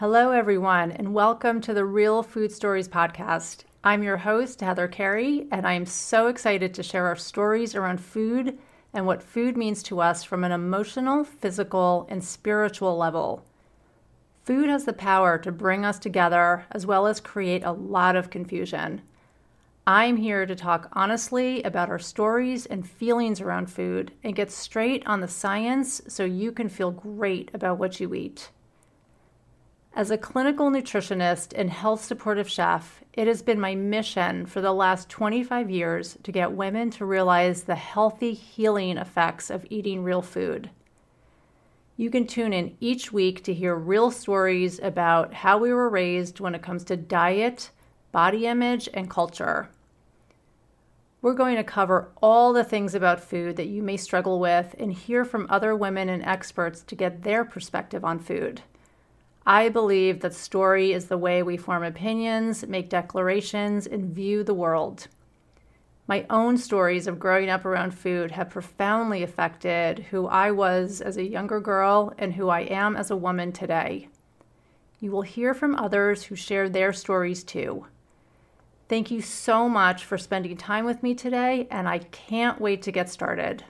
Hello, everyone, and welcome to the Real Food Stories podcast. I'm your host, Heather Carey, and I am so excited to share our stories around food and what food means to us from an emotional, physical, and spiritual level. Food has the power to bring us together as well as create a lot of confusion. I'm here to talk honestly about our stories and feelings around food and get straight on the science so you can feel great about what you eat. As a clinical nutritionist and health supportive chef, it has been my mission for the last 25 years to get women to realize the healthy healing effects of eating real food. You can tune in each week to hear real stories about how we were raised when it comes to diet, body image, and culture. We're going to cover all the things about food that you may struggle with and hear from other women and experts to get their perspective on food. I believe that story is the way we form opinions, make declarations, and view the world. My own stories of growing up around food have profoundly affected who I was as a younger girl and who I am as a woman today. You will hear from others who share their stories too. Thank you so much for spending time with me today, and I can't wait to get started.